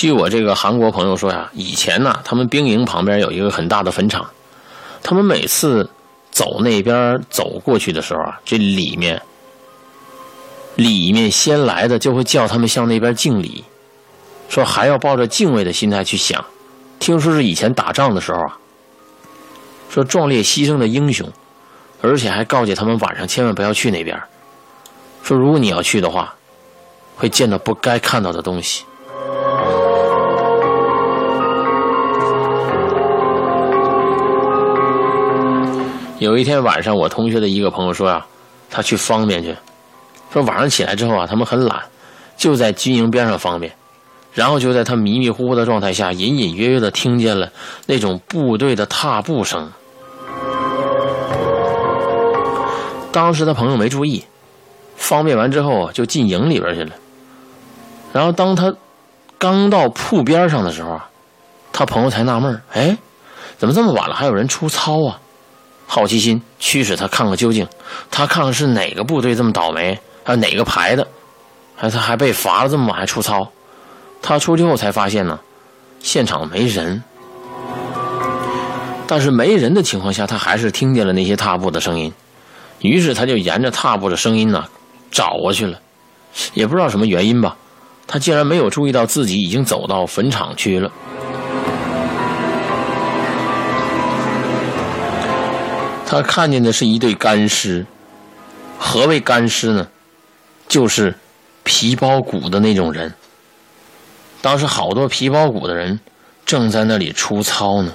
据我这个韩国朋友说呀，以前呢，他们兵营旁边有一个很大的坟场，他们每次走那边走过去的时候啊，这里面里面先来的就会叫他们向那边敬礼，说还要抱着敬畏的心态去想。听说是以前打仗的时候啊，说壮烈牺牲的英雄，而且还告诫他们晚上千万不要去那边，说如果你要去的话，会见到不该看到的东西。有一天晚上，我同学的一个朋友说呀，他去方便去，说晚上起来之后啊，他们很懒，就在军营边上方便，然后就在他迷迷糊糊的状态下，隐隐约约的听见了那种部队的踏步声。当时他朋友没注意，方便完之后，就进营里边去了。然后当他刚到铺边上的时候啊，他朋友才纳闷哎，怎么这么晚了还有人出操啊？好奇心驱使他看个究竟，他看看是哪个部队这么倒霉，还有哪个排的，还他还被罚了这么晚还出操。他出去后才发现呢，现场没人。但是没人的情况下，他还是听见了那些踏步的声音，于是他就沿着踏步的声音呢找过去了，也不知道什么原因吧，他竟然没有注意到自己已经走到坟场区了。他看见的是一对干尸。何谓干尸呢？就是皮包骨的那种人。当时好多皮包骨的人正在那里出操呢。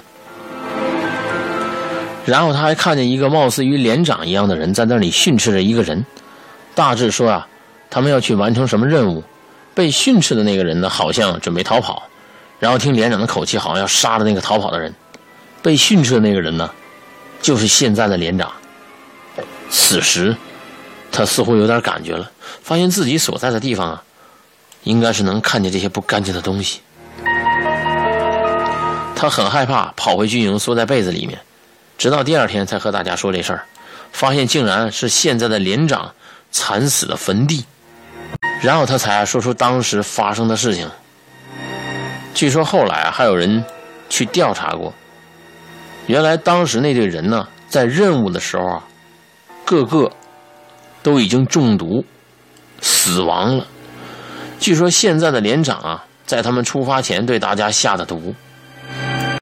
然后他还看见一个貌似于连长一样的人在那里训斥着一个人，大致说啊，他们要去完成什么任务。被训斥的那个人呢，好像准备逃跑。然后听连长的口气，好像要杀了那个逃跑的人。被训斥的那个人呢？就是现在的连长。此时，他似乎有点感觉了，发现自己所在的地方啊，应该是能看见这些不干净的东西。他很害怕，跑回军营，缩在被子里面，直到第二天才和大家说这事儿，发现竟然是现在的连长惨死的坟地。然后他才说出当时发生的事情。据说后来还有人去调查过。原来当时那队人呢，在任务的时候啊，个个都已经中毒死亡了。据说现在的连长啊，在他们出发前对大家下的毒，